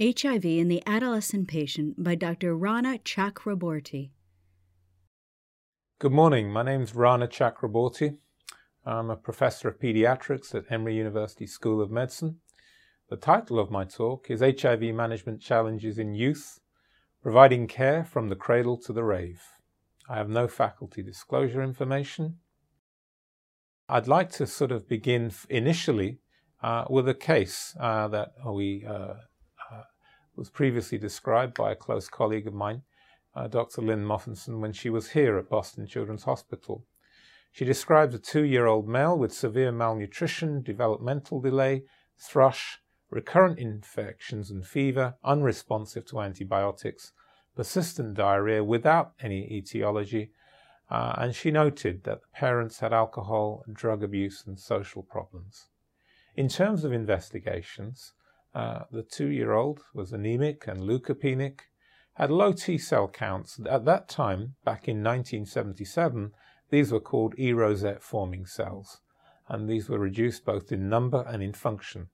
HIV in the Adolescent Patient by Dr. Rana Chakraborty. Good morning. My name is Rana Chakraborty. I'm a professor of pediatrics at Emory University School of Medicine. The title of my talk is HIV Management Challenges in Youth Providing Care from the Cradle to the Rave. I have no faculty disclosure information. I'd like to sort of begin initially uh, with a case uh, that we uh, was previously described by a close colleague of mine, uh, Dr. Lynn Mofenson, when she was here at Boston Children's Hospital. She describes a two year old male with severe malnutrition, developmental delay, thrush, recurrent infections and fever, unresponsive to antibiotics, persistent diarrhea without any etiology, uh, and she noted that the parents had alcohol, drug abuse, and social problems. In terms of investigations, uh, the two year old was anemic and leukopenic, had low T cell counts. At that time, back in 1977, these were called E rosette forming cells, and these were reduced both in number and in function.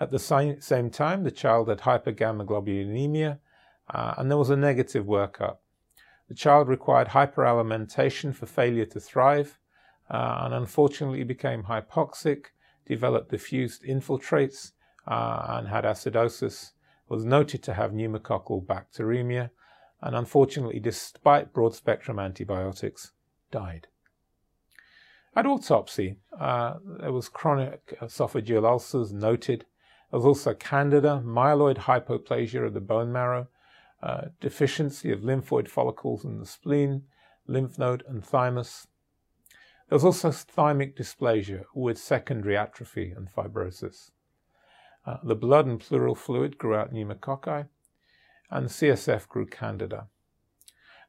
At the same time, the child had hypergammaglobulinemia, uh, and there was a negative workup. The child required hyperalimentation for failure to thrive, uh, and unfortunately became hypoxic, developed diffused infiltrates, uh, and had acidosis, was noted to have pneumococcal bacteremia, and unfortunately, despite broad spectrum antibiotics, died. At autopsy, uh, there was chronic esophageal ulcers noted. There was also candida, myeloid hypoplasia of the bone marrow, uh, deficiency of lymphoid follicles in the spleen, lymph node, and thymus. There was also thymic dysplasia with secondary atrophy and fibrosis. Uh, the blood and pleural fluid grew out pneumococci, and CSF grew candida.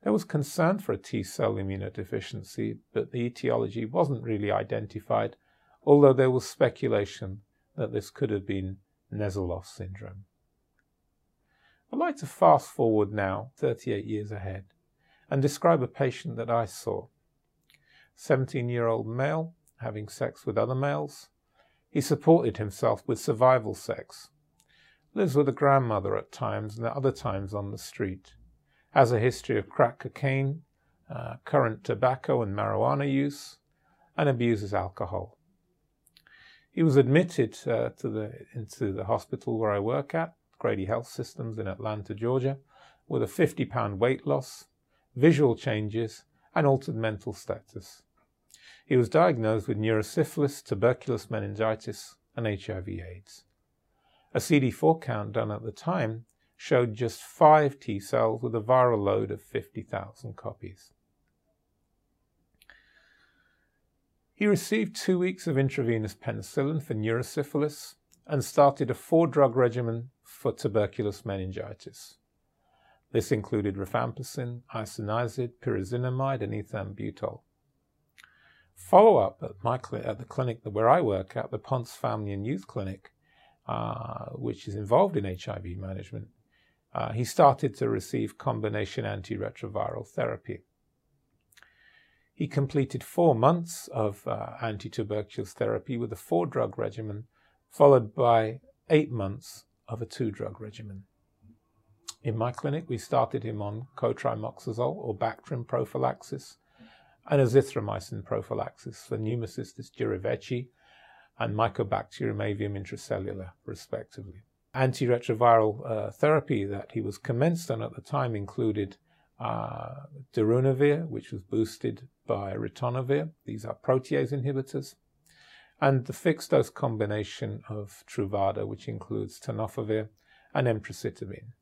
There was concern for a T cell immunodeficiency, but the etiology wasn't really identified, although there was speculation that this could have been Nezelof syndrome. I'd like to fast forward now 38 years ahead and describe a patient that I saw. 17 year old male having sex with other males. He supported himself with survival sex. Lives with a grandmother at times and at other times on the street has a history of crack cocaine, uh, current tobacco and marijuana use, and abuses alcohol. He was admitted uh, to the, into the hospital where I work at, Grady Health Systems in Atlanta, Georgia, with a 50 pound weight loss, visual changes, and altered mental status. He was diagnosed with neurosyphilis, tuberculous meningitis, and HIV/AIDS. A CD4 count done at the time showed just five T cells with a viral load of 50,000 copies. He received two weeks of intravenous penicillin for neurosyphilis and started a four drug regimen for tuberculous meningitis. This included rifampicin, isoniazid, pyrazinamide, and ethambutol. Follow up at, my cl- at the clinic where I work at, the Ponce Family and Youth Clinic, uh, which is involved in HIV management, uh, he started to receive combination antiretroviral therapy. He completed four months of uh, anti-tuberculous therapy with a four-drug regimen, followed by eight months of a two-drug regimen. In my clinic, we started him on cotrimoxazole or Bactrim prophylaxis and azithromycin prophylaxis for pneumocystis jirovecii and Mycobacterium avium intracellular, respectively antiretroviral uh, therapy that he was commenced on at the time included uh, darunavir, which was boosted by ritonavir. These are protease inhibitors. And the fixed dose combination of Truvada, which includes tenofovir and emtricitabine.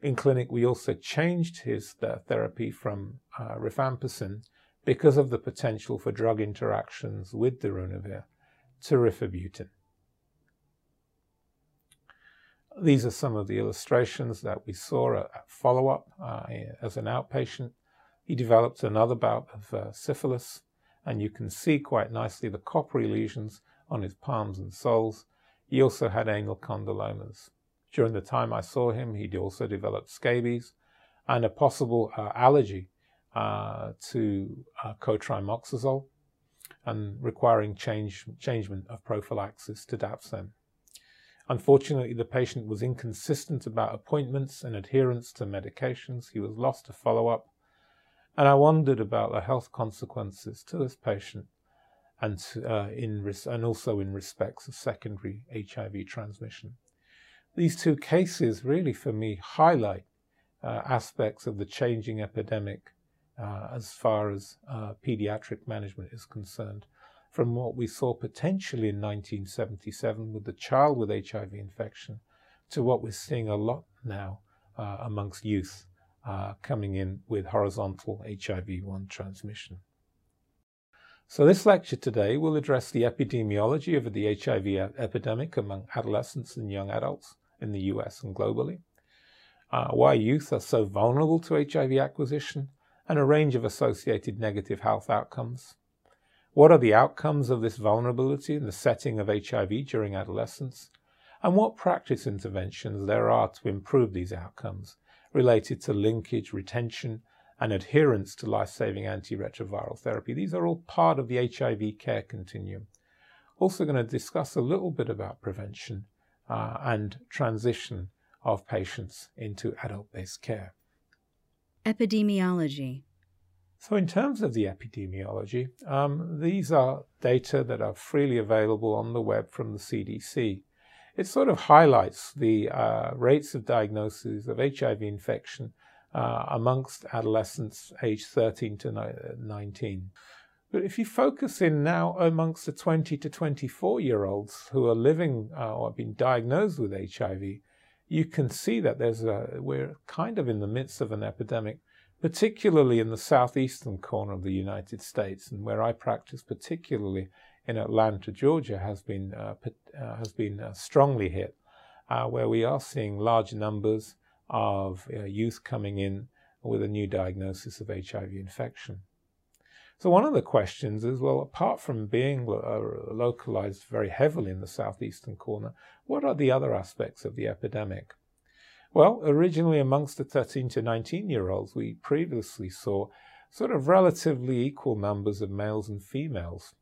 In clinic, we also changed his uh, therapy from uh, rifampicin because of the potential for drug interactions with darunavir to rifabutin. these are some of the illustrations that we saw at follow up uh, as an outpatient. He developed another bout of uh, syphilis, and you can see quite nicely the coppery lesions on his palms and soles. He also had anal condylomas. During the time I saw him, he'd also developed scabies and a possible uh, allergy uh, to uh, cotrimoxazole and requiring change, changement of prophylaxis to Dapsone. Unfortunately, the patient was inconsistent about appointments and adherence to medications. He was lost to follow up. And I wondered about the health consequences to this patient and, uh, in and also in respects of secondary HIV transmission. These two cases really, for me, highlight uh, aspects of the changing epidemic uh, as far as uh, pediatric management is concerned from what we saw potentially in 1977 with the child with HIV infection to what we're seeing a lot now uh, amongst youth uh, coming in with horizontal HIV 1 transmission. So, this lecture today will address the epidemiology of the HIV epidemic among adolescents and young adults in the US and globally, uh, why youth are so vulnerable to HIV acquisition, and a range of associated negative health outcomes. What are the outcomes of this vulnerability in the setting of HIV during adolescence? And what practice interventions there are to improve these outcomes related to linkage, retention, and adherence to life saving antiretroviral therapy? These are all part of the HIV care continuum. Also, going to discuss a little bit about prevention uh, and transition of patients into adult based care. Epidemiology so, in terms of the epidemiology, um, these are data that are freely available on the web from the CDC. It sort of highlights the uh, rates of diagnosis of HIV infection uh, amongst adolescents aged 13 to 19. But if you focus in now amongst the 20 to 24 year olds who are living uh, or have been diagnosed with HIV, you can see that there's a, we're kind of in the midst of an epidemic particularly in the southeastern corner of the United States, and where I practice, particularly in Atlanta, Georgia, has been uh, uh, has been uh, strongly hit, uh, where we are seeing large numbers of uh, youth coming in with a new diagnosis of HIV infection. So one of the questions is, well, apart from being uh, localized very heavily in the southeastern corner, what are the other aspects of the epidemic? Well, originally amongst the 13 to 19 year olds, we previously saw sort of relatively equal numbers of males and females.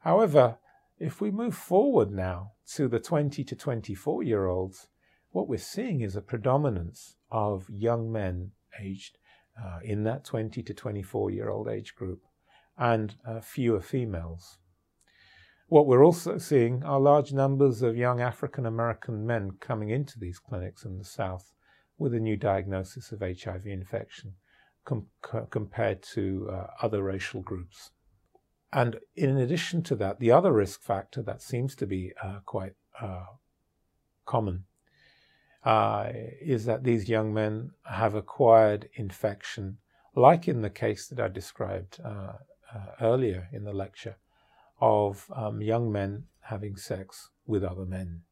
However, if we move forward now to the 20 to 24 year olds, what we're seeing is a predominance of young men aged uh, in that 20 to 24 year old age group and uh, fewer females. What we're also seeing are large numbers of young African American men coming into these clinics in the South with a new diagnosis of HIV infection com- compared to uh, other racial groups. And in addition to that, the other risk factor that seems to be uh, quite uh, common uh, is that these young men have acquired infection, like in the case that I described uh, earlier in the lecture of um, young men having sex with other men.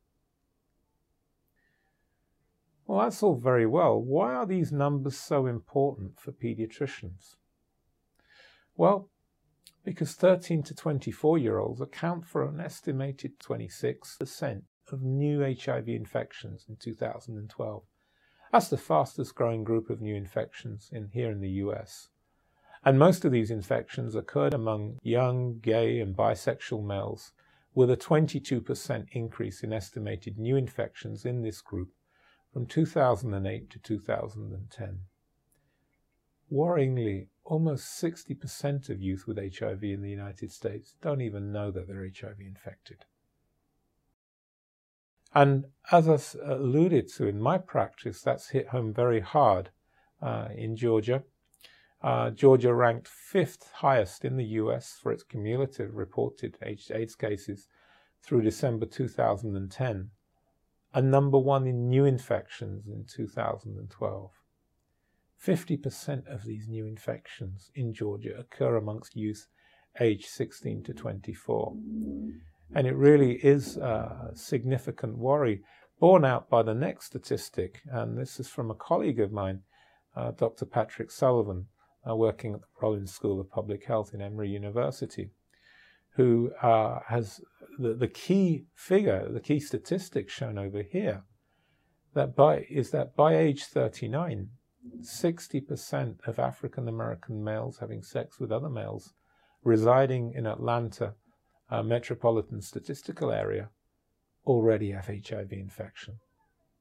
Well, that's all very well. Why are these numbers so important for pediatricians? Well, because 13 to 24 year olds account for an estimated 26% of new HIV infections in 2012. That's the fastest growing group of new infections in here in the US. And most of these infections occurred among young, gay, and bisexual males, with a 22% increase in estimated new infections in this group from 2008 to 2010. Worryingly, almost 60% of youth with HIV in the United States don't even know that they're HIV infected. And as I alluded to in my practice, that's hit home very hard uh, in Georgia uh, Georgia ranked fifth highest in the US for its cumulative reported AIDS cases through December 2010, and number one in new infections in 2012. 50% of these new infections in Georgia occur amongst youth aged 16 to 24. And it really is a significant worry, borne out by the next statistic, and this is from a colleague of mine, uh, Dr. Patrick Sullivan, uh, working at the Rollins School of Public Health in Emory University, who uh, has the, the key figure, the key statistic shown over here, that by is that by age 39, 60% of African American males having sex with other males residing in Atlanta uh, metropolitan statistical area already have HIV infection.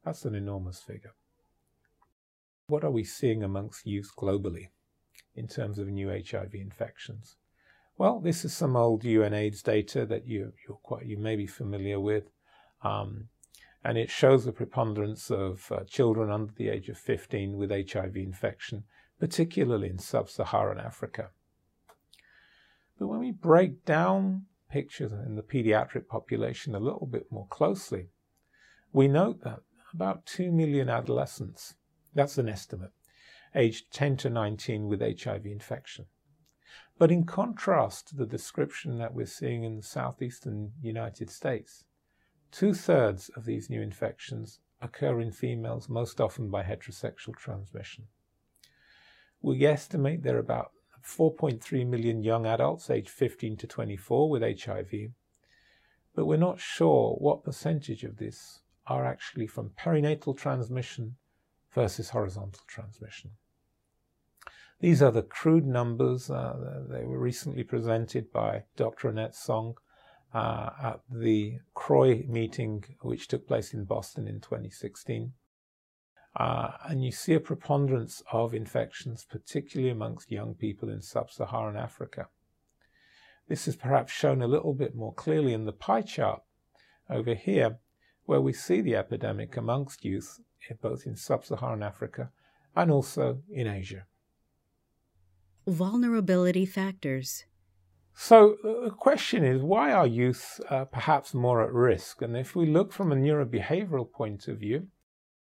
That's an enormous figure. What are we seeing amongst youth globally in terms of new HIV infections? Well, this is some old UNAIDS data that you, you're quite, you may be familiar with. Um, and it shows the preponderance of uh, children under the age of 15 with HIV infection, particularly in sub Saharan Africa. But when we break down pictures in the pediatric population a little bit more closely, we note that about 2 million adolescents, that's an estimate, aged 10 to 19 with HIV infection. But in contrast to the description that we're seeing in the southeastern United States, two thirds of these new infections occur in females, most often by heterosexual transmission. We estimate there are about 4.3 million young adults aged 15 to 24 with HIV, but we're not sure what percentage of this are actually from perinatal transmission versus horizontal transmission. These are the crude numbers. Uh, they were recently presented by Dr. Annette Sohn uh, at the CROI meeting, which took place in Boston in 2016. Uh, and you see a preponderance of infections, particularly amongst young people in sub Saharan Africa. This is perhaps shown a little bit more clearly in the pie chart over here, where we see the epidemic amongst youth, both in sub Saharan Africa and also in Asia. Vulnerability factors. So uh, the question is why are youth uh, perhaps more at risk? And if we look from a neurobehavioral point of view,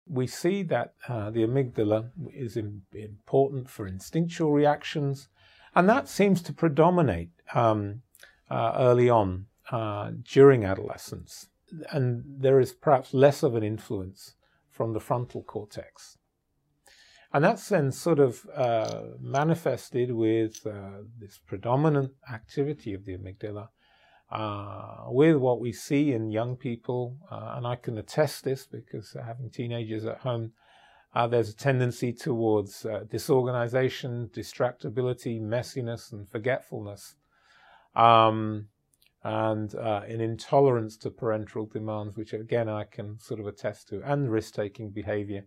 we see that uh, the amygdala is in, important for instinctual reactions, and that seems to predominate um, uh, early on uh, during adolescence. And there is perhaps less of an influence from the frontal cortex. And that's then sort of uh, manifested with uh, this predominant activity of the amygdala uh, with what we see in young people, uh, and I can attest this because having teenagers at home, uh, there's a tendency towards uh, disorganization, distractibility, messiness, and forgetfulness, um, and uh, an intolerance to parental demands, which again I can sort of attest to, and risk taking behavior,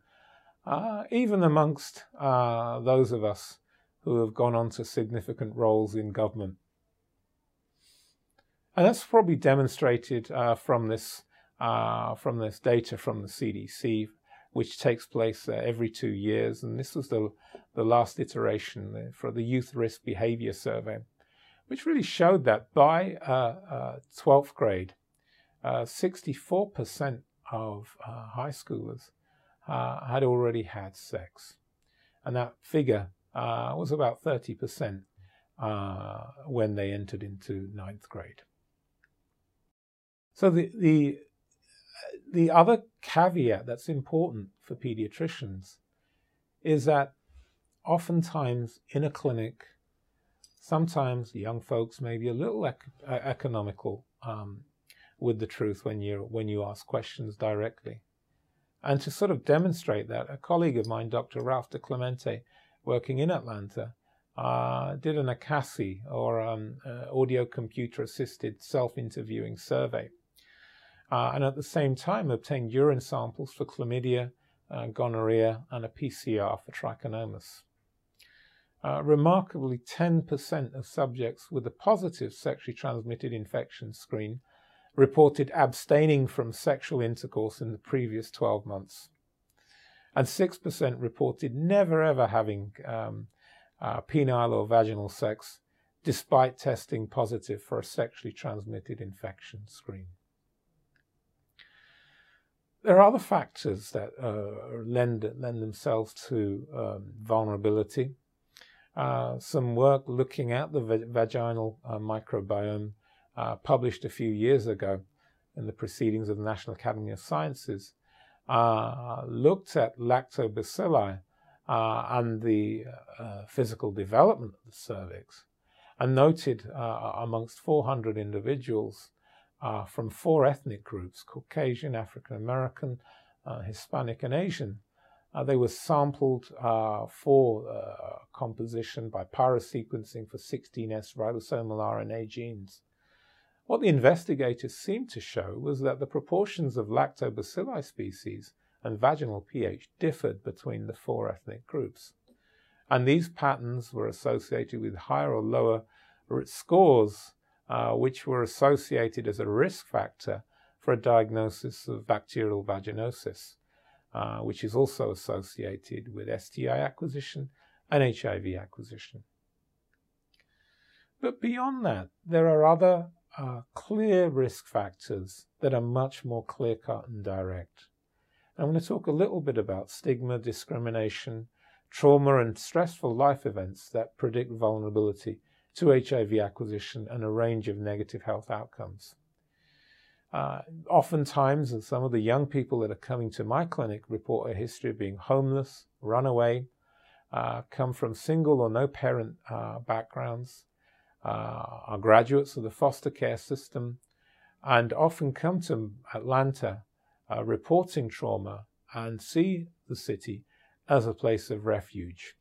uh, even amongst those of us who have gone on to significant roles in government. And that's probably demonstrated uh, from this uh, from this data from the CDC, which takes place uh, every two years. And this was the the last iteration uh, for the Youth Risk Behavior Survey, which really showed that by 12th uh, uh grade, 64% uh, of uh, high schoolers uh, had already had sex, and that figure was about 30% when they entered into ninth grade. So the, the, the other caveat that's important for pediatricians is that oftentimes in a clinic, sometimes young folks may be a little ec- economical um, with the truth when you when you ask questions directly. And to sort of demonstrate that, a colleague of mine, Dr. Ralph DiClemente, working in Atlanta, uh, did an ACASI or um, uh, audio computer assisted self interviewing survey uh, and at the same time obtained urine samples for chlamydia, uh, gonorrhea, and a PCR for trichomonas. Uh, remarkably, 10% of subjects with a positive sexually transmitted infection screen reported abstaining from sexual intercourse in the previous 12 months. And 6% reported never ever having um, uh, penile or vaginal sex despite testing positive for a sexually transmitted infection screen. There are other factors that uh, lend lend themselves to um, vulnerability. Uh, some work looking at the va- vaginal uh, microbiome uh, published a few years ago in the Proceedings of the National Academy of Sciences uh, looked at lactobacilli and the physical development of the cervix and noted amongst 400 individuals from four ethnic groups Caucasian, African American, Hispanic, and Asian. Uh, they were sampled uh, for uh, composition by pyrosequencing for 16S ribosomal RNA genes. What the investigators seemed to show was that the proportions of lactobacilli species and vaginal pH differed between the four ethnic groups. And these patterns were associated with higher or lower scores, uh, which were associated as a risk factor for a diagnosis of bacterial vaginosis, uh, which is also associated with STI acquisition and HIV acquisition. But beyond that, there are other uh, clear risk factors that are much more clear cut and direct. I'm going to talk a little bit about stigma, discrimination, trauma, and stressful life events that predict vulnerability to HIV acquisition and a range of negative health outcomes. Uh, oftentimes, some of the young people that are coming to my clinic report a history of being homeless, runaway, uh, come from single or no parent uh, backgrounds, uh, are graduates of the foster care system, and often come to Atlanta uh, reporting trauma and see the city as a place of refuge.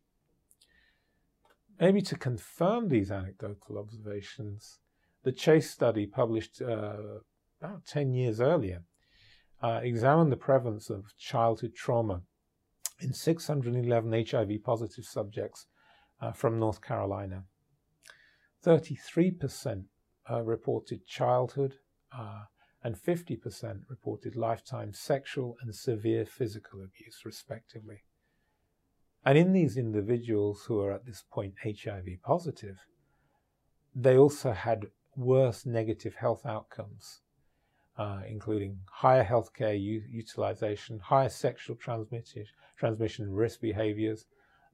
Maybe to confirm these anecdotal observations, the Chase study, published uh, about 10 years earlier, uh, examined the prevalence of childhood trauma in 611 HIV positive subjects uh, from North Carolina. 33% uh, reported childhood, uh, and 50% reported lifetime sexual and severe physical abuse, respectively. And in these individuals who are at this point HIV positive, they also had worse negative health outcomes, uh, including higher healthcare u- utilization, higher sexual transmission, transmission risk behaviors,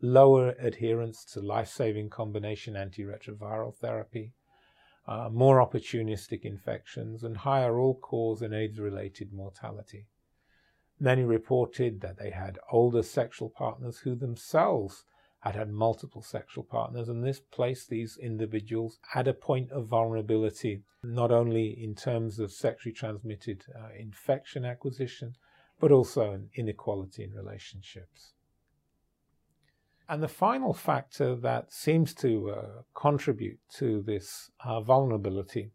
lower adherence to life saving combination antiretroviral therapy, uh, more opportunistic infections, and higher all cause and AIDS related mortality. Many reported that they had older sexual partners who themselves had had multiple sexual partners, and this placed these individuals at a point of vulnerability, not only in terms of sexually transmitted uh, infection acquisition, but also an inequality in relationships. And the final factor that seems to uh, contribute to this uh, vulnerability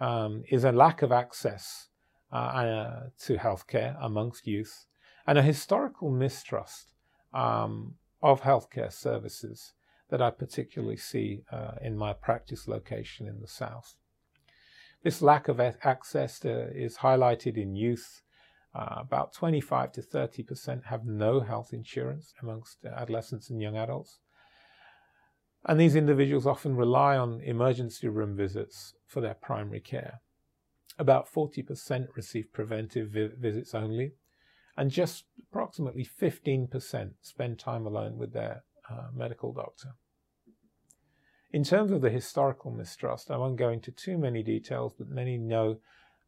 um, is a lack of access uh, uh to healthcare amongst youth and a historical mistrust um, of healthcare services that I particularly see uh, in my practice location in the South. This lack of access to, is highlighted in youth uh, about 25 to 30% have no health insurance amongst adolescents and young adults. And these individuals often rely on emergency room visits for their primary care. About 40% receive preventive vi- visits only, and just approximately 15% spend time alone with their uh, medical doctor. In terms of the historical mistrust, I won't go into too many details, but many know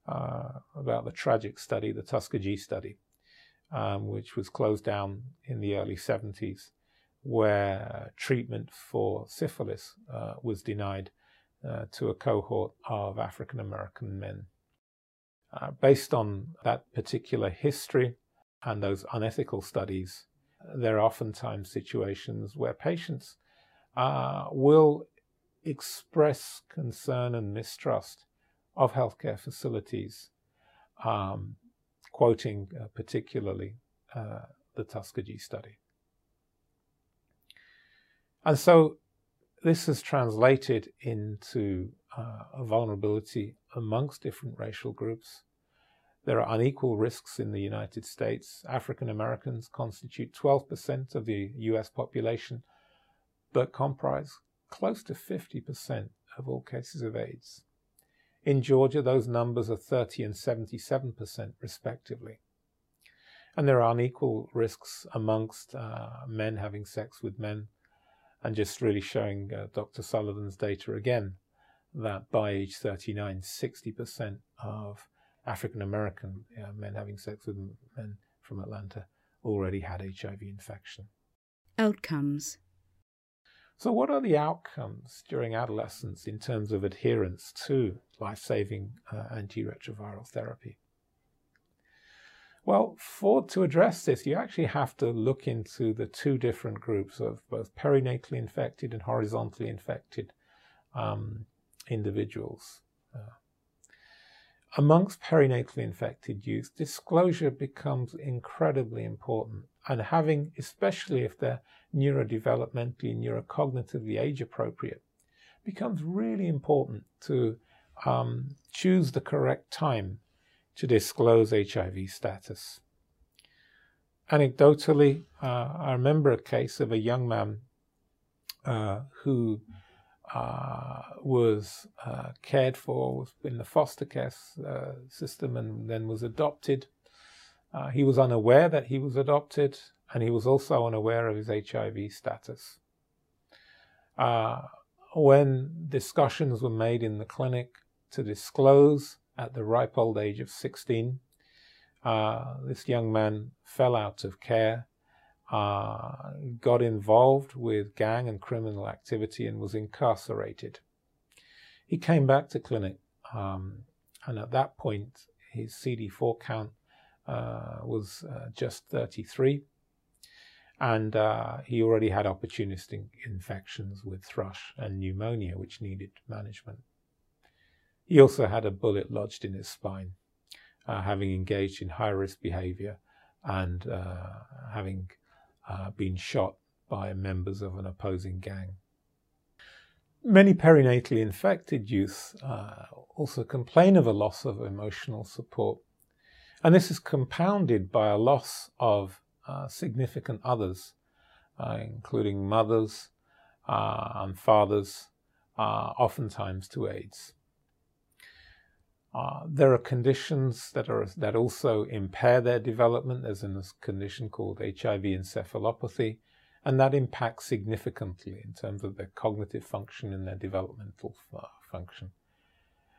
uh, about the tragic study, the Tuskegee study, um, which was closed down in the early 70s, where treatment for syphilis uh, was denied uh, to a cohort of African American men. Uh, based on that particular history and those unethical studies, there are oftentimes situations where patients uh, will express concern and mistrust of healthcare facilities, um, quoting uh, particularly uh, the Tuskegee study. And so this has translated into uh, a vulnerability amongst different racial groups. There are unequal risks in the United States. African Americans constitute 12% of the US population, but comprise close to 50% of all cases of AIDS. In Georgia, those numbers are 30 and 77% respectively. And there are unequal risks amongst uh, men having sex with men, and just really showing uh, Dr. Sullivan's data again that by age 39, 60% of African American uh, men having sex with men from Atlanta already had HIV infection. Outcomes. So, what are the outcomes during adolescence in terms of adherence to life saving uh, antiretroviral therapy? Well, for to address this, you actually have to look into the two different groups of both perinatally infected and horizontally infected um, individuals. Uh, amongst perinatally infected youth, disclosure becomes incredibly important, and having, especially if they're neurodevelopmentally, and neurocognitively age appropriate, becomes really important to um, choose the correct time to disclose HIV status. Anecdotally, uh, I remember a case of a young man uh, who uh, was uh, cared for in the foster care uh, system and then was adopted. Uh, he was unaware that he was adopted, and he was also unaware of his HIV status. when discussions were made in the clinic to disclose at the ripe old age of 16. Uh, this young man fell out of care, uh, got involved with gang and criminal activity, and was incarcerated. He came back to clinic, um, and at that point, his CD4 count uh, was uh, just 33, and uh, he already had opportunistic infections with thrush and pneumonia, which needed management. He also had a bullet lodged in his spine, uh, having engaged in high risk behavior and uh, having uh, been shot by members of an opposing gang. Many perinatally infected youth uh, also complain of a loss of emotional support, and this is compounded by a loss of uh, significant others, uh, including mothers and fathers, oftentimes to AIDS. Uh, there are conditions that are that also impair their development. There's a condition called HIV encephalopathy, and that impacts significantly in terms of their cognitive function and their developmental function.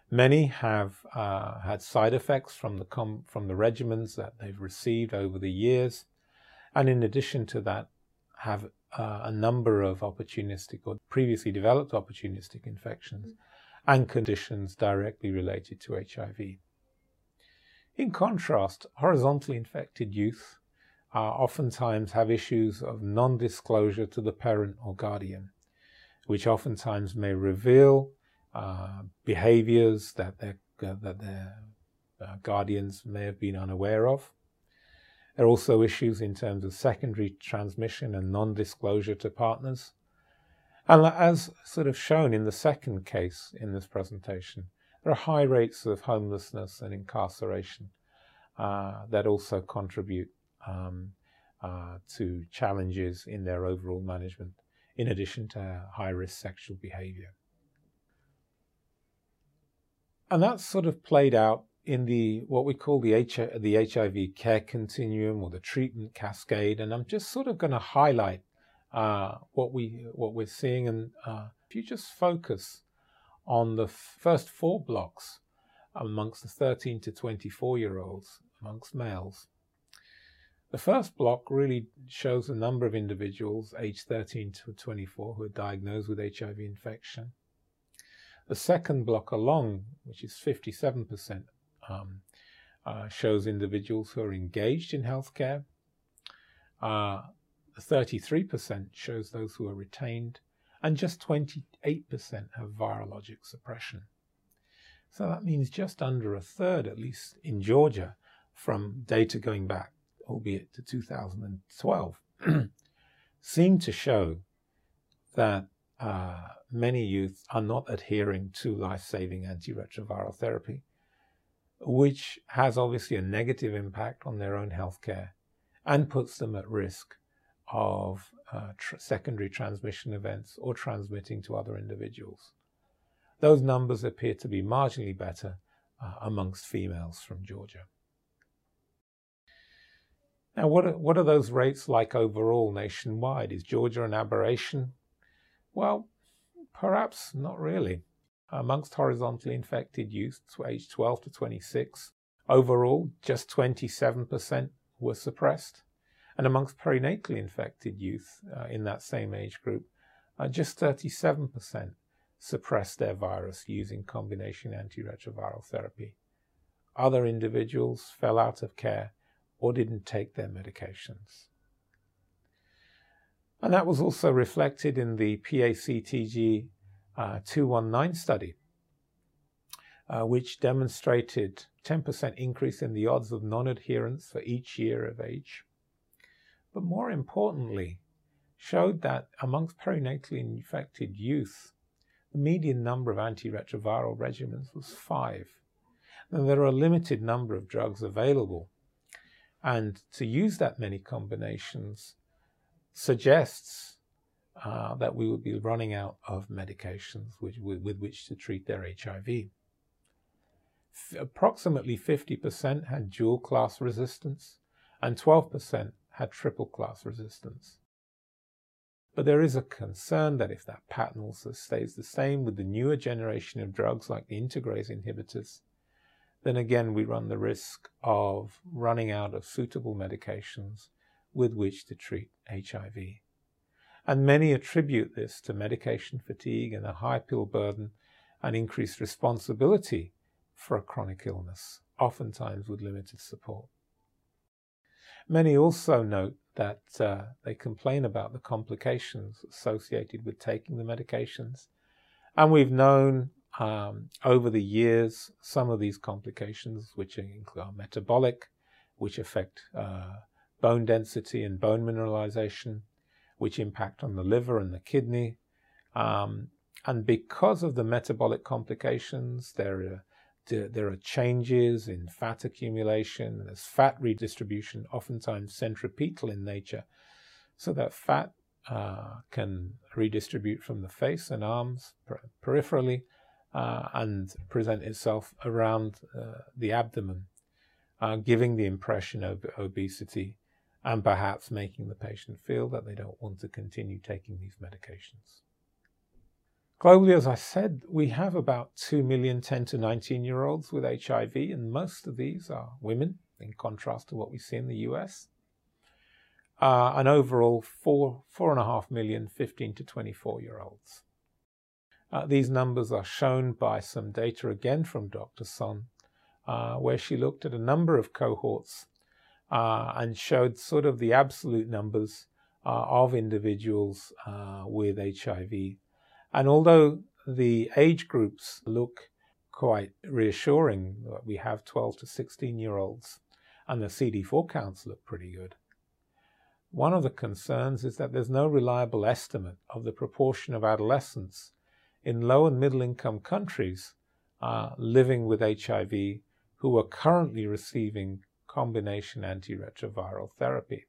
Many have uh, had side effects from the com- from the regimens that they've received over the years, and in addition to that, have uh, a number of opportunistic or previously developed opportunistic infections. Mm-hmm and conditions directly related to HIV. In contrast, horizontally infected youth uh, oftentimes have issues of non disclosure to the parent or guardian, which oftentimes may reveal uh, behaviors that their, uh, that their uh, guardians may have been unaware of. There are also issues in terms of secondary transmission and non disclosure to partners. And as sort of shown in the second case in this presentation, there are high rates of homelessness and incarceration uh, that also contribute um, uh, to challenges in their overall management, in addition to high risk sexual behavior. And that's sort of played out in the what we call the, H- the HIV care continuum or the treatment cascade. And I'm just sort of going to highlight uh, what we what we're seeing, and uh, if you just focus on the first four blocks amongst the 13 to 24 year olds amongst males. The first block really shows a number of individuals aged 13 to 24 who are diagnosed with HIV infection. The second block along, which is 57%, um, uh, shows individuals who are engaged in healthcare. Uh, 33% shows those who are retained, and just 28% have virologic suppression. So that means just under a third, at least in Georgia, from data going back, albeit to 2012, seem to show that uh, many youth are not adhering to life saving antiretroviral therapy, which has obviously a negative impact on their own healthcare and puts them at risk of uh, tr- secondary transmission events or transmitting to other individuals. Those numbers appear to be marginally better uh, amongst females from Georgia. Now, what are, what are those rates like overall nationwide? Is Georgia an aberration? Well, perhaps not really. Amongst horizontally infected youth aged 12 to 26, overall, just 27% were suppressed. And amongst perinatally infected youth uh, in that same age group, uh, just 37% suppressed their virus using combination antiretroviral therapy. Other individuals fell out of care or didn't take their medications. And that was also reflected in the PACTG uh, 219 study, uh, which demonstrated 10% increase in the odds of non adherence for each year of age. But more importantly, showed that amongst perinatally infected youth, the median number of antiretroviral regimens was five. And there are a limited number of drugs available. And to use that many combinations suggests uh, that we would be running out of medications which, with, with which to treat their HIV. F- approximately 50% had dual class resistance, and 12% had triple class resistance. But there is a concern that if that pattern also stays the same with the newer generation of drugs like the integrase inhibitors, then again we run the risk of running out of suitable medications with which to treat HIV. And many attribute this to medication fatigue and a high pill burden and increased responsibility for a chronic illness, oftentimes with limited support. Many also note that uh, they complain about the complications associated with taking the medications. And we've known um, over the years some of these complications, which are metabolic, which affect uh, bone density and bone mineralization, which impact on the liver and the kidney. Um, and because of the metabolic complications, there are, there are changes in fat accumulation, there's fat redistribution, oftentimes centripetal in nature, so that fat uh, can redistribute from the face and arms per- peripherally uh, and present itself around uh, the abdomen, uh, giving the impression of obesity and perhaps making the patient feel that they don't want to continue taking these medications. Globally, as I said, we have about 2 million 10 to 19 year olds with HIV, and most of these are women, in contrast to what we see in the US. Uh, and overall, four, four and a half million 15 to 24 year olds. Uh, these numbers are shown by some data again from Dr. Sohn, uh, where she looked at a number of cohorts uh, and showed sort of the absolute numbers uh, of individuals uh, with HIV. And although the age groups look quite reassuring, we have 12 to 16 year olds, and the CD4 counts look pretty good. One of the concerns is that there's no reliable estimate of the proportion of adolescents in low and middle income countries uh, living with HIV who are currently receiving combination antiretroviral therapy.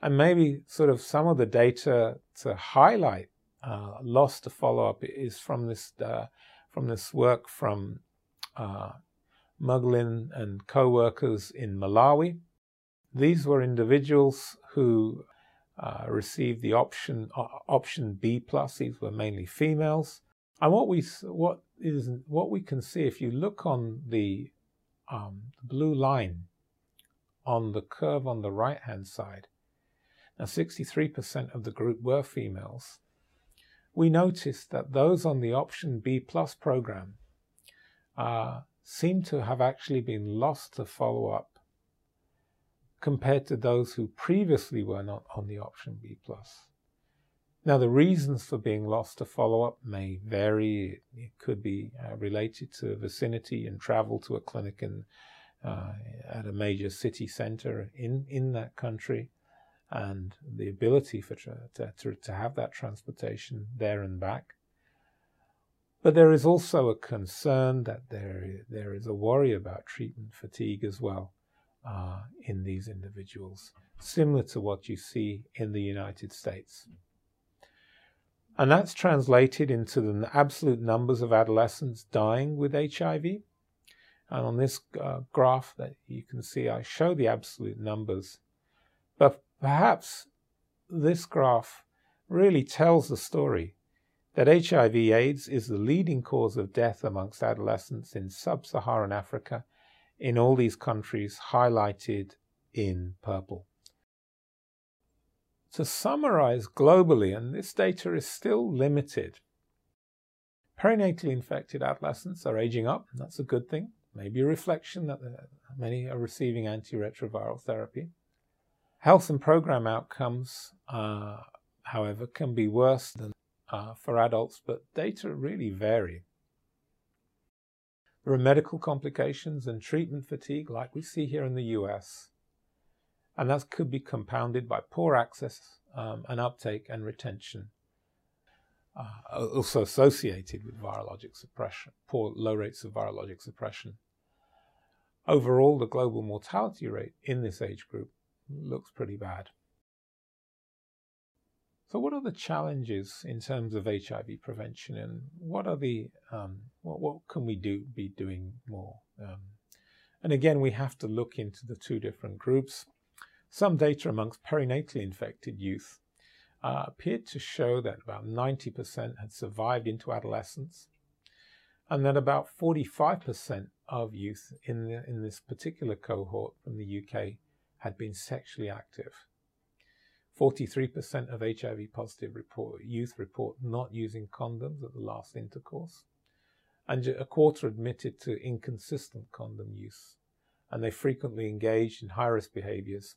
And maybe sort of some of the data to highlight uh, loss to follow up is from this uh, from this work from uh, Mugglin and co-workers in Malawi. These were individuals who uh, received the option option B plus. These were mainly females. And what we what is what we can see if you look on the um, the blue line on the curve on the right hand side. Now, 63% of the group were females. We noticed that those on the option B plus program uh, seem to have actually been lost to follow up compared to those who previously were not on the option B plus. Now, the reasons for being lost to follow up may vary. It could be uh, related to vicinity and travel to a clinic in, uh, at a major city center in, in that country and the ability for to, to, to have that transportation there and back. But there is also a concern that there, there is a worry about treatment fatigue as well uh, in these individuals, similar to what you see in the United States. And that's translated into the absolute numbers of adolescents dying with HIV. And on this uh, graph that you can see, I show the absolute numbers. But perhaps this graph really tells the story that HIV AIDS is the leading cause of death amongst adolescents in sub Saharan Africa in all these countries highlighted in purple. To summarize globally, and this data is still limited, perinatally infected adolescents are aging up. That's a good thing. Maybe a reflection that uh, many are receiving antiretroviral therapy. Health and program outcomes, uh, however, can be worse than uh, for adults, but data really vary. There are medical complications and treatment fatigue, like we see here in the US, and that could be compounded by poor access um, and uptake and retention, uh, also associated with virologic suppression, poor low rates of virologic suppression. Overall, the global mortality rate in this age group looks pretty bad. So, what are the challenges in terms of HIV prevention, and what are the um, what, what can we do be doing more? Um, and again, we have to look into the two different groups. Some data amongst perinatally infected youth uh, appeared to show that about 90% had survived into adolescence, and that about 45% of youth in, the, in this particular cohort from the UK had been sexually active. 43% of HIV positive report, youth report not using condoms at the last intercourse, and a quarter admitted to inconsistent condom use, and they frequently engaged in high risk behaviors.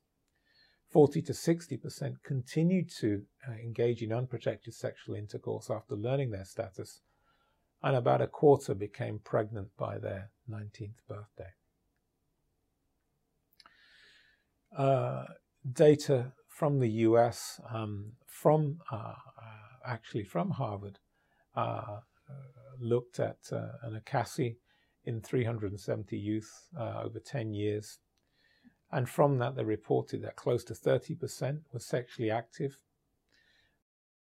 40 to 60% continued to uh, engage in unprotected sexual intercourse after learning their status, and about a quarter became pregnant by their 19th birthday. Uh, data from the US, um, from uh, uh, actually from Harvard, uh, looked at an ACASI in 370 youth over 10 years. And from that, they reported that close to 30% were sexually active.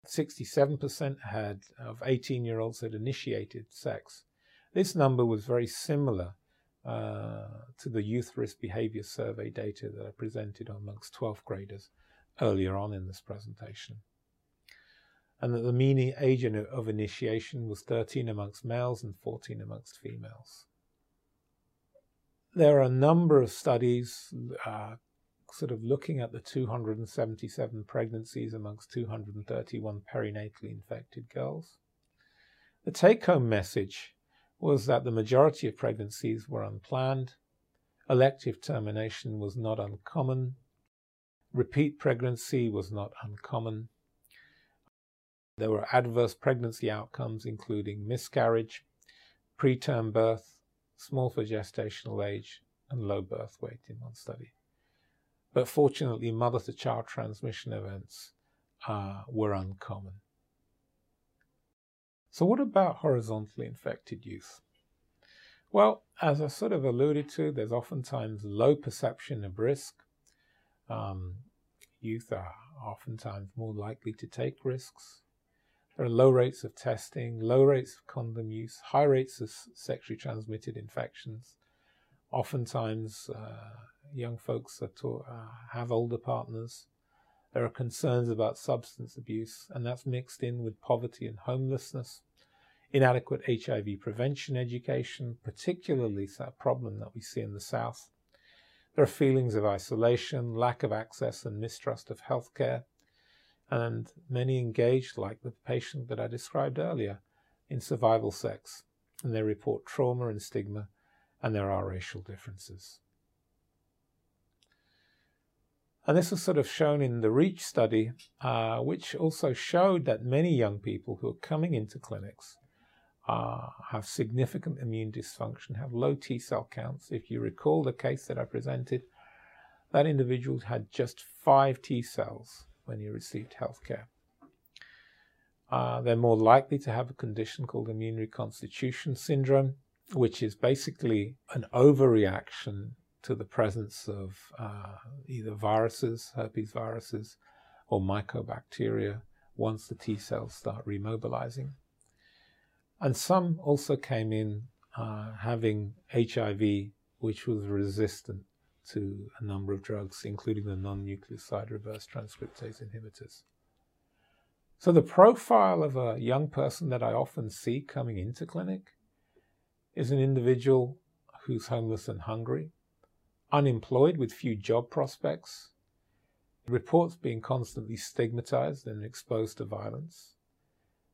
67% had of 18 year olds had initiated sex. This number was very similar uh, to the youth risk behavior survey data that I presented amongst 12th graders earlier on in this presentation. And that the mean age of initiation was 13 amongst males and 14 amongst females. There are a number of studies uh, sort of looking at the 277 pregnancies amongst 231 perinatally infected girls. The take home message was that the majority of pregnancies were unplanned, elective termination was not uncommon, Repeat pregnancy was not uncommon. There were adverse pregnancy outcomes, including miscarriage, preterm birth, small for gestational age, and low birth weight in one study. But fortunately, mother to child transmission events uh, were uncommon. So, what about horizontally infected youth? Well, as I sort of alluded to, there's oftentimes low perception of risk um, youth are oftentimes more likely to take risks. There are low rates of testing, low rates of condom use, high rates of sexually transmitted infections. Oftentimes, uh, young folks taught, uh, have older partners. There are concerns about substance abuse, and that's mixed in with poverty and homelessness. Inadequate HIV prevention education, particularly a problem that we see in the South. There are feelings of isolation, lack of access, and mistrust of healthcare. And many engaged, like the patient that I described earlier, in survival sex. And they report trauma and stigma, and there are racial differences. And this was sort of shown in the REACH study, uh, which also showed that many young people who are coming into clinics uh, have significant immune dysfunction, have low T cell counts. If you recall the case that I presented, that individual had just five T cells when he received healthcare. Uh, they're more likely to have a condition called immune reconstitution syndrome, which is basically an overreaction to the presence of uh, either viruses, herpes viruses, or mycobacteria once the T cells start remobilizing. And some also came in uh, having HIV, which was resistant to a number of drugs, including the non nucleoside reverse transcriptase inhibitors. So, the profile of a young person that I often see coming into clinic is an individual who's homeless and hungry, unemployed with few job prospects, reports being constantly stigmatized and exposed to violence,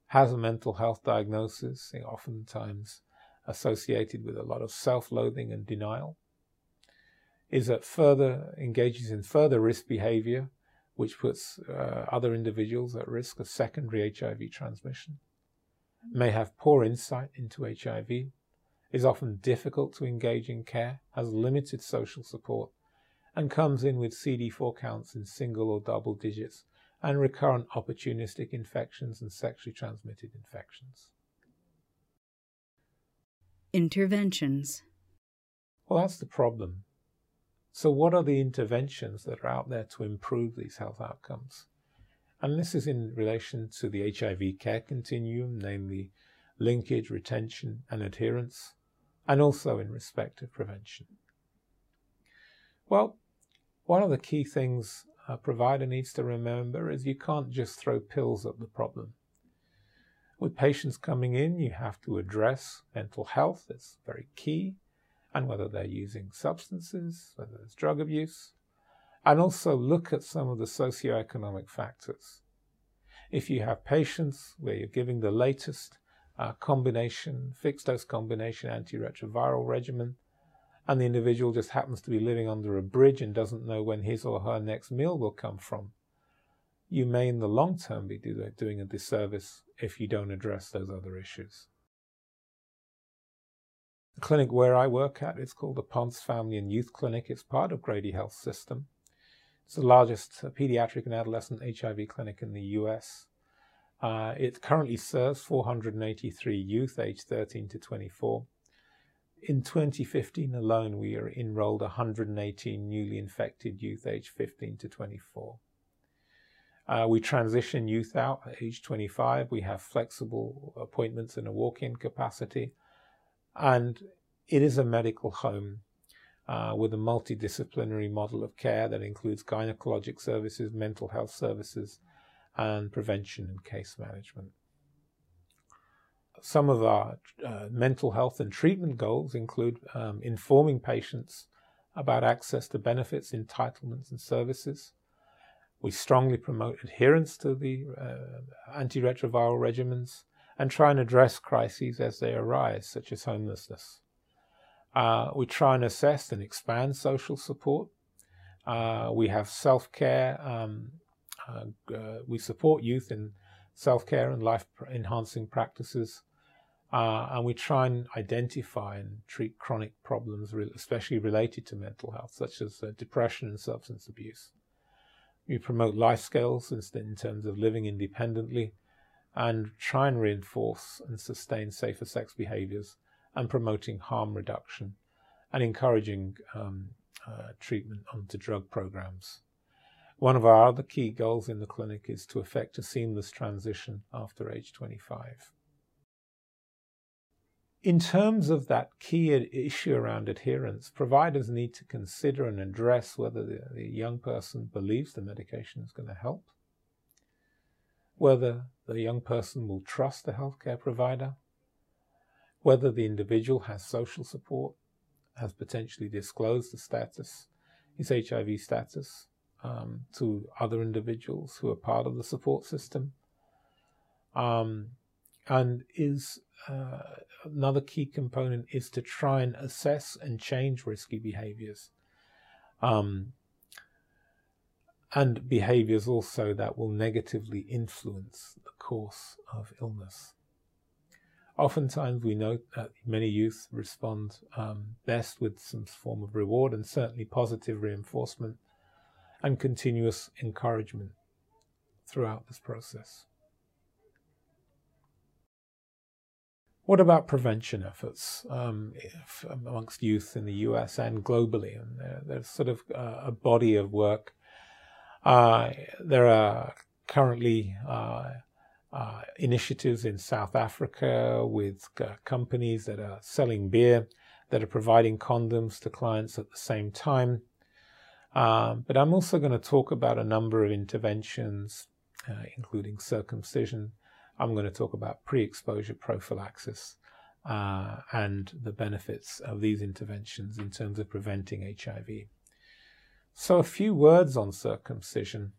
has a mental health diagnosis, oftentimes associated with a lot of self-loathing and denial, is at further engages in further risk behavior, which puts uh, other individuals at risk of secondary HIV transmission, may have poor insight into HIV, is often difficult to engage in care, has limited social support, and comes in with CD4 counts in single or double digits and recurrent opportunistic infections and sexually transmitted infections. Interventions. Well, that's the problem. So, what are the interventions that are out there to improve these health outcomes? And this is in relation to the HIV care continuum, namely linkage, retention, and adherence, and also in respect of prevention. Well, one of the key things a provider needs to remember is you can't just throw pills at the problem. With patients coming in, you have to address mental health, it's very key, and whether they're using substances, whether it's drug abuse, and also look at some of the socioeconomic factors. If you have patients where you're giving the latest uh, combination, fixed dose combination antiretroviral regimen, and the individual just happens to be living under a bridge and doesn't know when his or her next meal will come from, you may in the long term be doing a disservice if you don't address those other issues. The clinic where I work at is called the Ponce Family and Youth Clinic. It's part of Grady Health System. It's the largest pediatric and adolescent HIV clinic in the US. Uh, it currently serves 483 youth aged 13 to 24 in 2015 alone, we enrolled 118 newly infected youth aged 15 to 24. Uh, we transition youth out at age 25. We have flexible appointments in a walk in capacity. And it is a medical home uh, with a multidisciplinary model of care that includes gynecologic services, mental health services, and prevention and case management. Some of our uh, mental health and treatment goals include um, informing patients about access to benefits, entitlements, and services. We strongly promote adherence to the uh, antiretroviral regimens and try and address crises as they arise, such as homelessness. Uh, we try and assess and expand social support. Uh, we have self care. Um, we support youth in self care and life enhancing practices. Uh, and we try and identify and treat chronic problems, especially related to mental health, such as uh, depression and substance abuse. We promote life skills in terms of living independently and try and reinforce and sustain safer sex behaviors and promoting harm reduction and encouraging um, uh, treatment onto drug programs. One of our other key goals in the clinic is to effect a seamless transition after age 25. In terms of that key issue around adherence, providers need to consider and address whether the, young person believes the medication is going to help, whether the young person will trust the healthcare provider, whether the individual has social support, has potentially disclosed the status, his HIV status, um, to other individuals who are part of the support system, um, and is uh, another key component is to try and assess and change risky behaviors. Um, and behaviors also that will negatively influence the course of illness. Oftentimes, we note that many youth respond um, best with some form of reward and certainly positive reinforcement and continuous encouragement throughout this process. What about prevention efforts um, amongst youth in the US and globally? And there, there's sort of uh, a body of work. Uh, there are currently uh, uh initiatives in South Africa with uh, companies that are selling beer, that are providing condoms to clients at the same time. Um, but I'm also going to talk about a number of interventions, uh, including circumcision, I'm going to talk about pre exposure prophylaxis uh, and the benefits of these interventions in terms of preventing HIV. So, a few words on circumcision.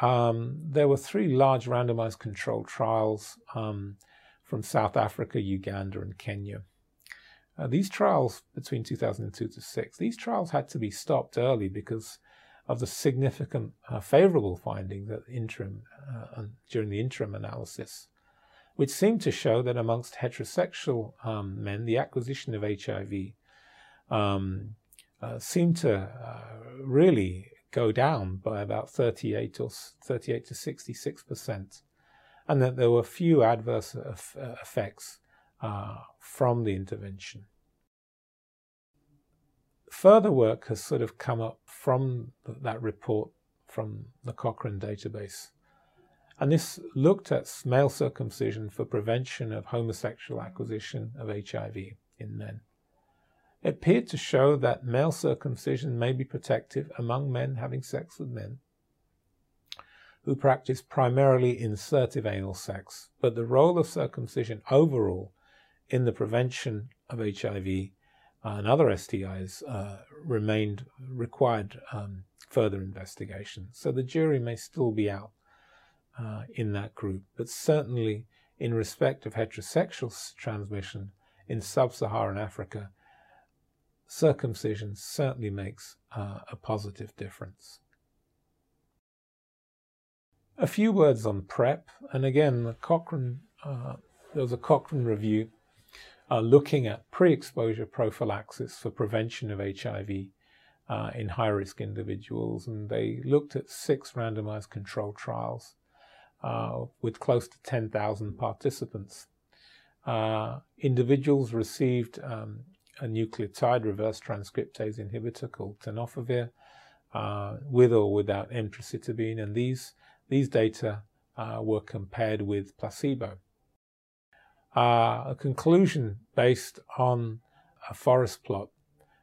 Um, there were three large randomized controlled trials um, from South Africa, Uganda, and Kenya. Uh, these trials between 2002 to 6, these trials had to be stopped early because of the significant uh, favorable findings at interim, uh, during the interim analysis, which seemed to show that amongst heterosexual um, men, the acquisition of HIV um, uh, seemed to uh, really go down by about 38 or 38 to 66 percent, and that there were few adverse uh, effects uh, from the intervention. Further work has sort of come up from that report from the Cochrane database. And this looked at male circumcision for prevention of homosexual acquisition of HIV in men. It appeared to show that male circumcision may be protective among men having sex with men who practice primarily insertive anal sex, but the role of circumcision overall in the prevention of HIV and other STIs uh, remained required um, further investigation. So the jury may still be out uh, in that group, but certainly in respect of heterosexual transmission in sub-Saharan Africa, circumcision certainly makes uh, a positive difference. A few words on PrEP, and again, the Cochrane, uh, there was a Cochrane review uh, looking at pre-exposure prophylaxis for prevention of HIV uh, in high-risk individuals, and they looked at six randomized control trials uh, with close to 10,000 participants. Uh, individuals received um, a nucleotide reverse transcriptase inhibitor called tenofovir, uh, with or without emtricitabine, and these these data uh, were compared with placebo. Uh, a conclusion based on a forest plot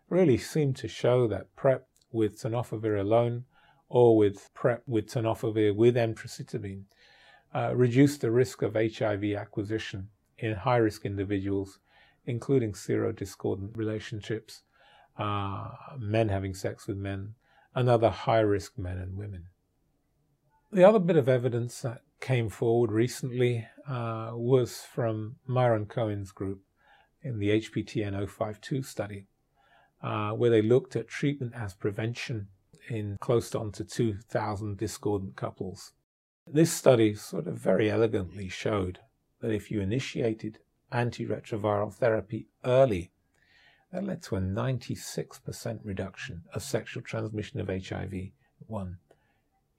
really seemed to show that PrEP with tenofovir alone or with PrEP with tenofovir with emtricitabine uh, reduced the risk of HIV acquisition in high risk individuals including serodiscordant relationships, uh, men having sex with men, and other high risk men and women. The other bit of evidence that came forward recently uh, was from Myron Cohen's group in the HPTN 052 study, uh, where they looked at treatment as prevention in close on to 2,000 discordant couples. This study sort of very elegantly showed that if you initiated antiretroviral therapy early, that led to a 96% reduction of sexual transmission of HIV 1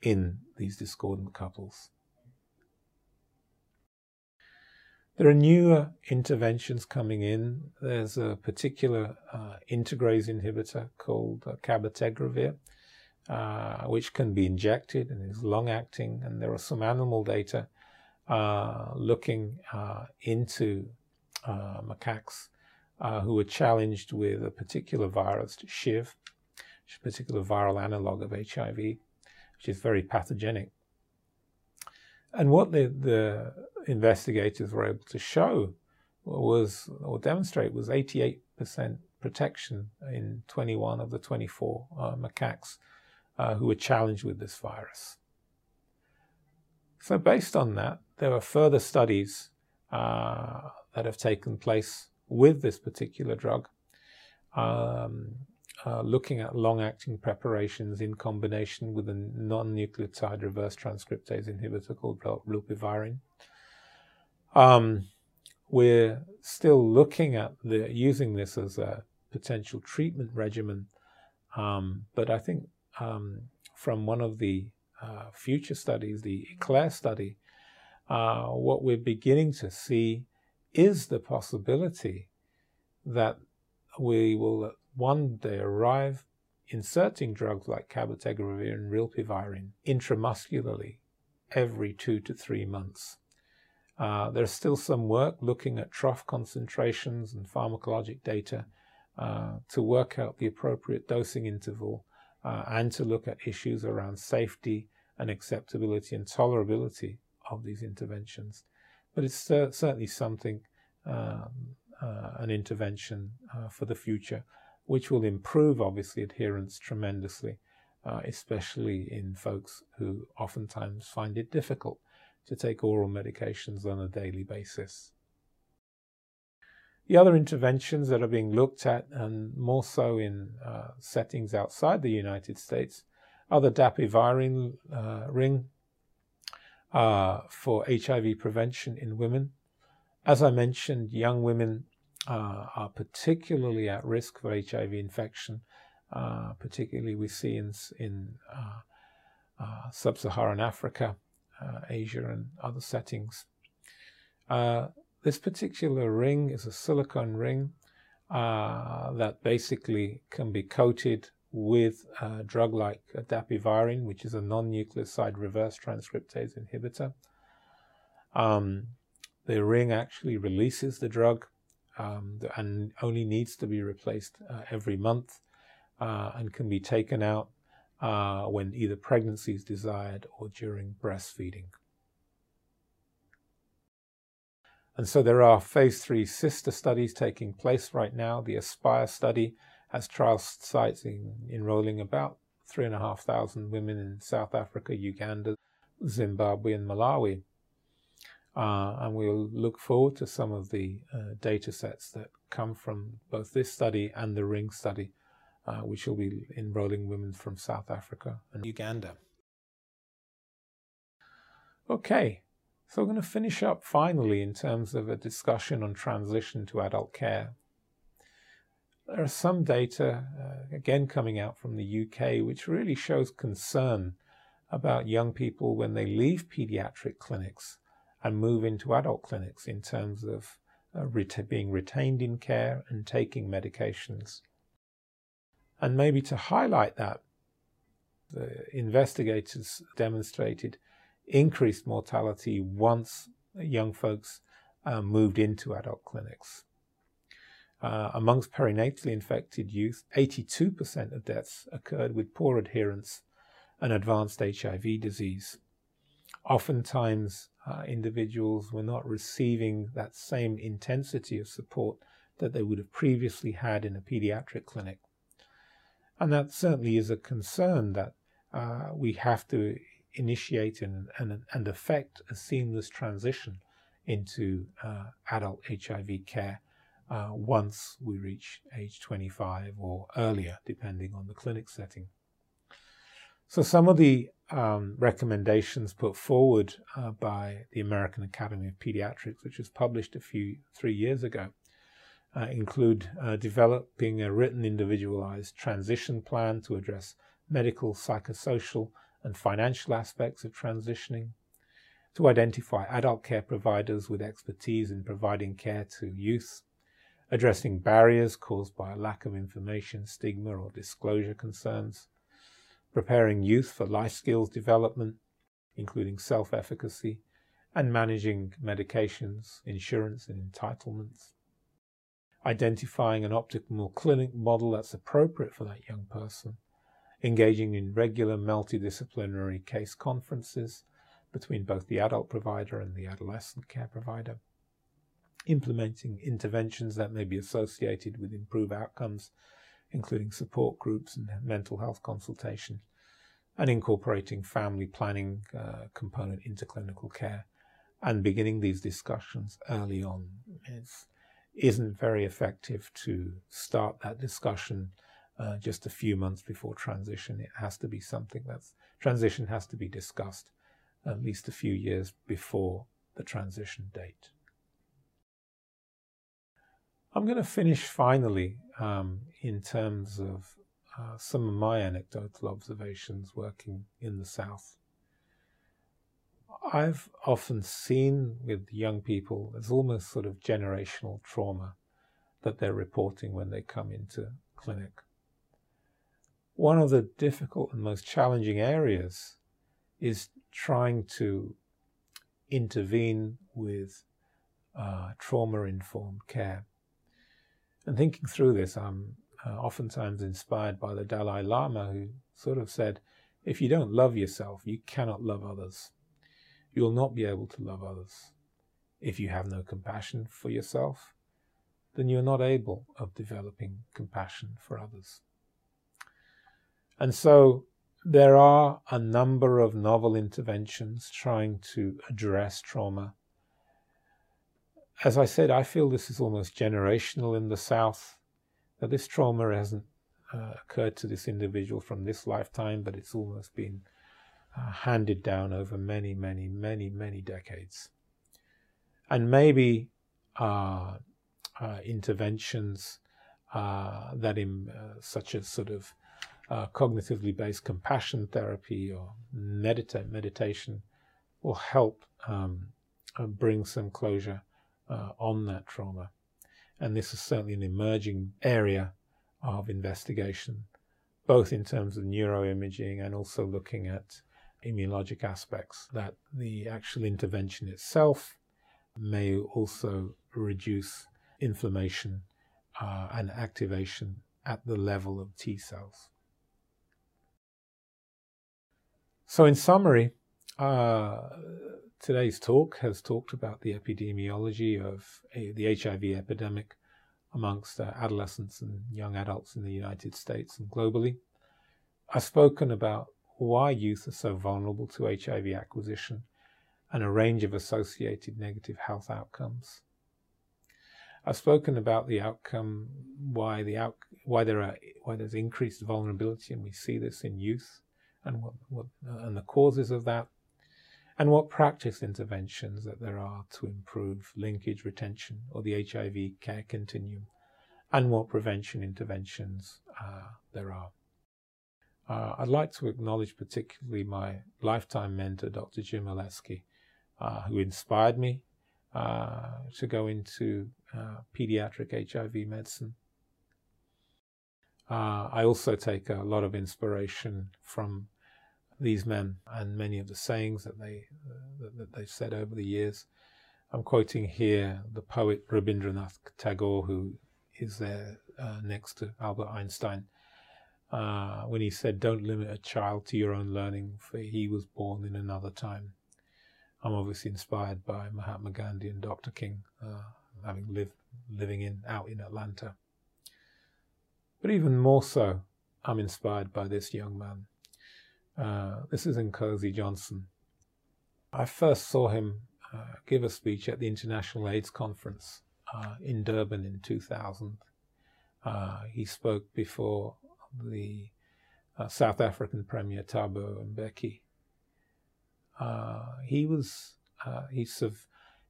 in these discordant couples. There are newer interventions coming in. There's a particular uh, integrase inhibitor called uh, cabotegravir, uh, which can be injected and is long acting. And there are some animal data uh, looking uh, into uh, macaques who were challenged with a particular virus, SHIV, a particular viral analog of HIV, which is very pathogenic. And what the, the investigators were able to show was, or demonstrate, was 88% protection in 21 of the 24 uh, macaques uh, who were challenged with this virus. So, based on that, there are further studies uh, that have taken place with this particular drug, um, uh, looking at long acting preparations in combination with a non nucleotide reverse transcriptase inhibitor called rilpivirine. Um, we're still looking at the, using this as a potential treatment regimen, um, but I think um, from one of the uh, future studies, the ECLAIR study, uh, what we're beginning to see is the possibility that we will one day arrive inserting drugs like cabotegravir and rilpivirine intramuscularly every two to three months. Uh, there's still some work looking at trough concentrations and pharmacologic data uh, to work out the appropriate dosing interval uh, and to look at issues around safety and acceptability and tolerability of these interventions but it's certainly something um, uh, an intervention uh, for the future, which will improve, obviously, adherence tremendously, uh, especially in folks who oftentimes find it difficult to take oral medications on a daily basis. The other interventions that are being looked at, and more so in uh, settings outside the United States, are the dapivirine uh, ring uh, for HIV prevention in women. As I mentioned, young women uh, are particularly at risk for HIV infection. Uh, particularly, we see in, in uh, sub-Saharan Africa, Asia, and other settings. This particular ring is a silicone ring uh, that basically can be coated with a drug like dapivirine, which is a non-nucleoside reverse transcriptase inhibitor. Um, the ring actually releases the drug um, and only needs to be replaced uh, every month uh, and can be taken out uh, when either pregnancy is desired or during breastfeeding. And so there are phase three sister studies taking place right now. The Aspire study has trial sites in, enrolling about 3,500 women in South Africa, Uganda, Zimbabwe, and Malawi. Uh, and we'll look forward to some of the uh, data sets that come from both this study and the RING study, uh, which will be enrolling women from South Africa and Uganda. Okay, so we're going to finish up finally in terms of a discussion on transition to adult care. There are some data, uh, again coming out from the UK, which really shows concern about young people when they leave pediatric clinics and move into adult clinics in terms of uh, ret- being retained in care and taking medications. And maybe to highlight that, the investigators demonstrated increased mortality once young folks uh, moved into adult clinics. Uh, amongst perinatally infected youth, 82% of deaths occurred with poor adherence and advanced HIV disease. Oftentimes, uh, individuals were not receiving that same intensity of support that they would have previously had in a pediatric clinic. And that certainly is a concern that uh, we have to initiate and, and, and affect a seamless transition into uh, adult HIV care uh, once we reach age 25 or earlier, depending on the clinic setting. So, some of the um, recommendations put forward uh, by the American Academy of Pediatrics, which was published a few three years ago, uh, include uh, developing a written individualized transition plan to address medical, psychosocial, and financial aspects of transitioning, to identify adult care providers with expertise in providing care to youth, addressing barriers caused by a lack of information, stigma, or disclosure concerns, preparing youth for life skills development, including self efficacy, and managing medications, insurance, and entitlements, identifying an optimal clinic model that's appropriate for that young person. Engaging in regular multidisciplinary case conferences between both the adult provider and the adolescent care provider, implementing interventions that may be associated with improved outcomes, including support groups and mental health consultation, and incorporating family planning uh, component into clinical care and beginning these discussions early on is, isn't very effective to start that discussion uh, just a few months before transition. It has to be something that's transition has to be discussed at least a few years before the transition date. I'm going to finish finally um, in terms of uh, some of my anecdotal observations working in the South. I've often seen with young people, there's almost sort of generational trauma that they're reporting when they come into clinic one of the difficult and most challenging areas is trying to intervene with uh, trauma informed care. And thinking through this, I'm uh, oftentimes inspired by the Dalai Lama, who sort of said, If you don't love yourself, you cannot love others. You will not be able to love others. If you have no compassion for yourself, then you're not able of developing compassion for others. And so there are a number of novel interventions trying to address trauma. As I said, I feel this is almost generational in the South, that this trauma hasn't uh, occurred to this individual from this lifetime, but it's almost been uh, handed down over many, many, many, many decades. And maybe uh, uh interventions uh, that, in uh, such as sort of cognitively based compassion therapy or medita- meditation, will help um, bring some closure on that trauma. And this is certainly an emerging area of investigation, both in terms of neuroimaging and also looking at immunologic aspects, that the actual intervention itself may also reduce inflammation uh, and activation at the level of T cells. So, in summary, uh, today's talk has talked about the epidemiology of the HIV epidemic amongst uh, adolescents and young adults in the United States and globally. I've spoken about why youth are so vulnerable to HIV acquisition and a range of associated negative health outcomes. I've spoken about the outcome, why the out, why there are why there's increased vulnerability, and we see this in youth, and what, what uh, and the causes of that, and what practice interventions that there are to improve linkage retention or the HIV care continuum, and what prevention interventions uh, there are. Uh, I'd like to acknowledge particularly my lifetime mentor, Dr. Jim Oleske, uh, who inspired me uh, to go into uh, pediatric HIV medicine. Uh, I also take a lot of inspiration from these men and many of the sayings that they uh, that they've said over the years. I'm quoting here the poet Rabindranath Tagore, who is there next to Albert Einstein uh, when he said, Don't limit a child to your own learning, for he was born in another time. I'm obviously inspired by Mahatma Gandhi and Dr. King, uh, having lived living in out in Atlanta. But even more so, I'm inspired by this young man. Uh, this is Nkosi Johnson. I first saw him uh, give a speech at the International AIDS Conference uh, in Durban in 2000. Uh, he spoke before the uh, South African Premier Thabo Mbeki. He was he, su-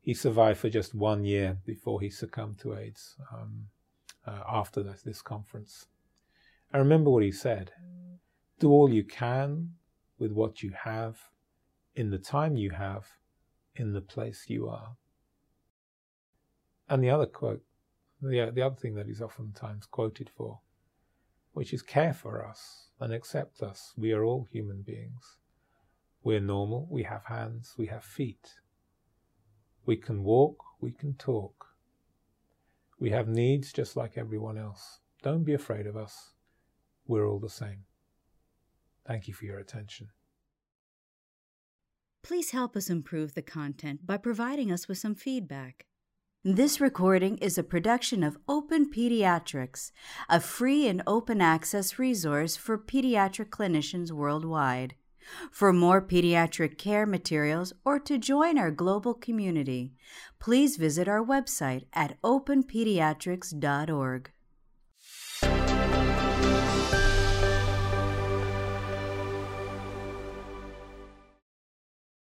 he survived for just one year before he succumbed to AIDS um, after this, this conference. I remember what he said do all you can with what you have, in the time you have, in the place you are. And the other quote, the, uh, the other thing that he's oftentimes quoted for which is care for us and accept us. We are all human beings. We're normal, we have hands, we have feet. We can walk, we can talk. We have needs just like everyone else. Don't be afraid of us. We're all the same. Thank you for your attention. Please help us improve the content by providing us with some feedback. This recording is a production of Open Pediatrics, a free and open access resource for pediatric clinicians worldwide. For more pediatric care materials or to join our global community, please visit our website at openpediatrics.org.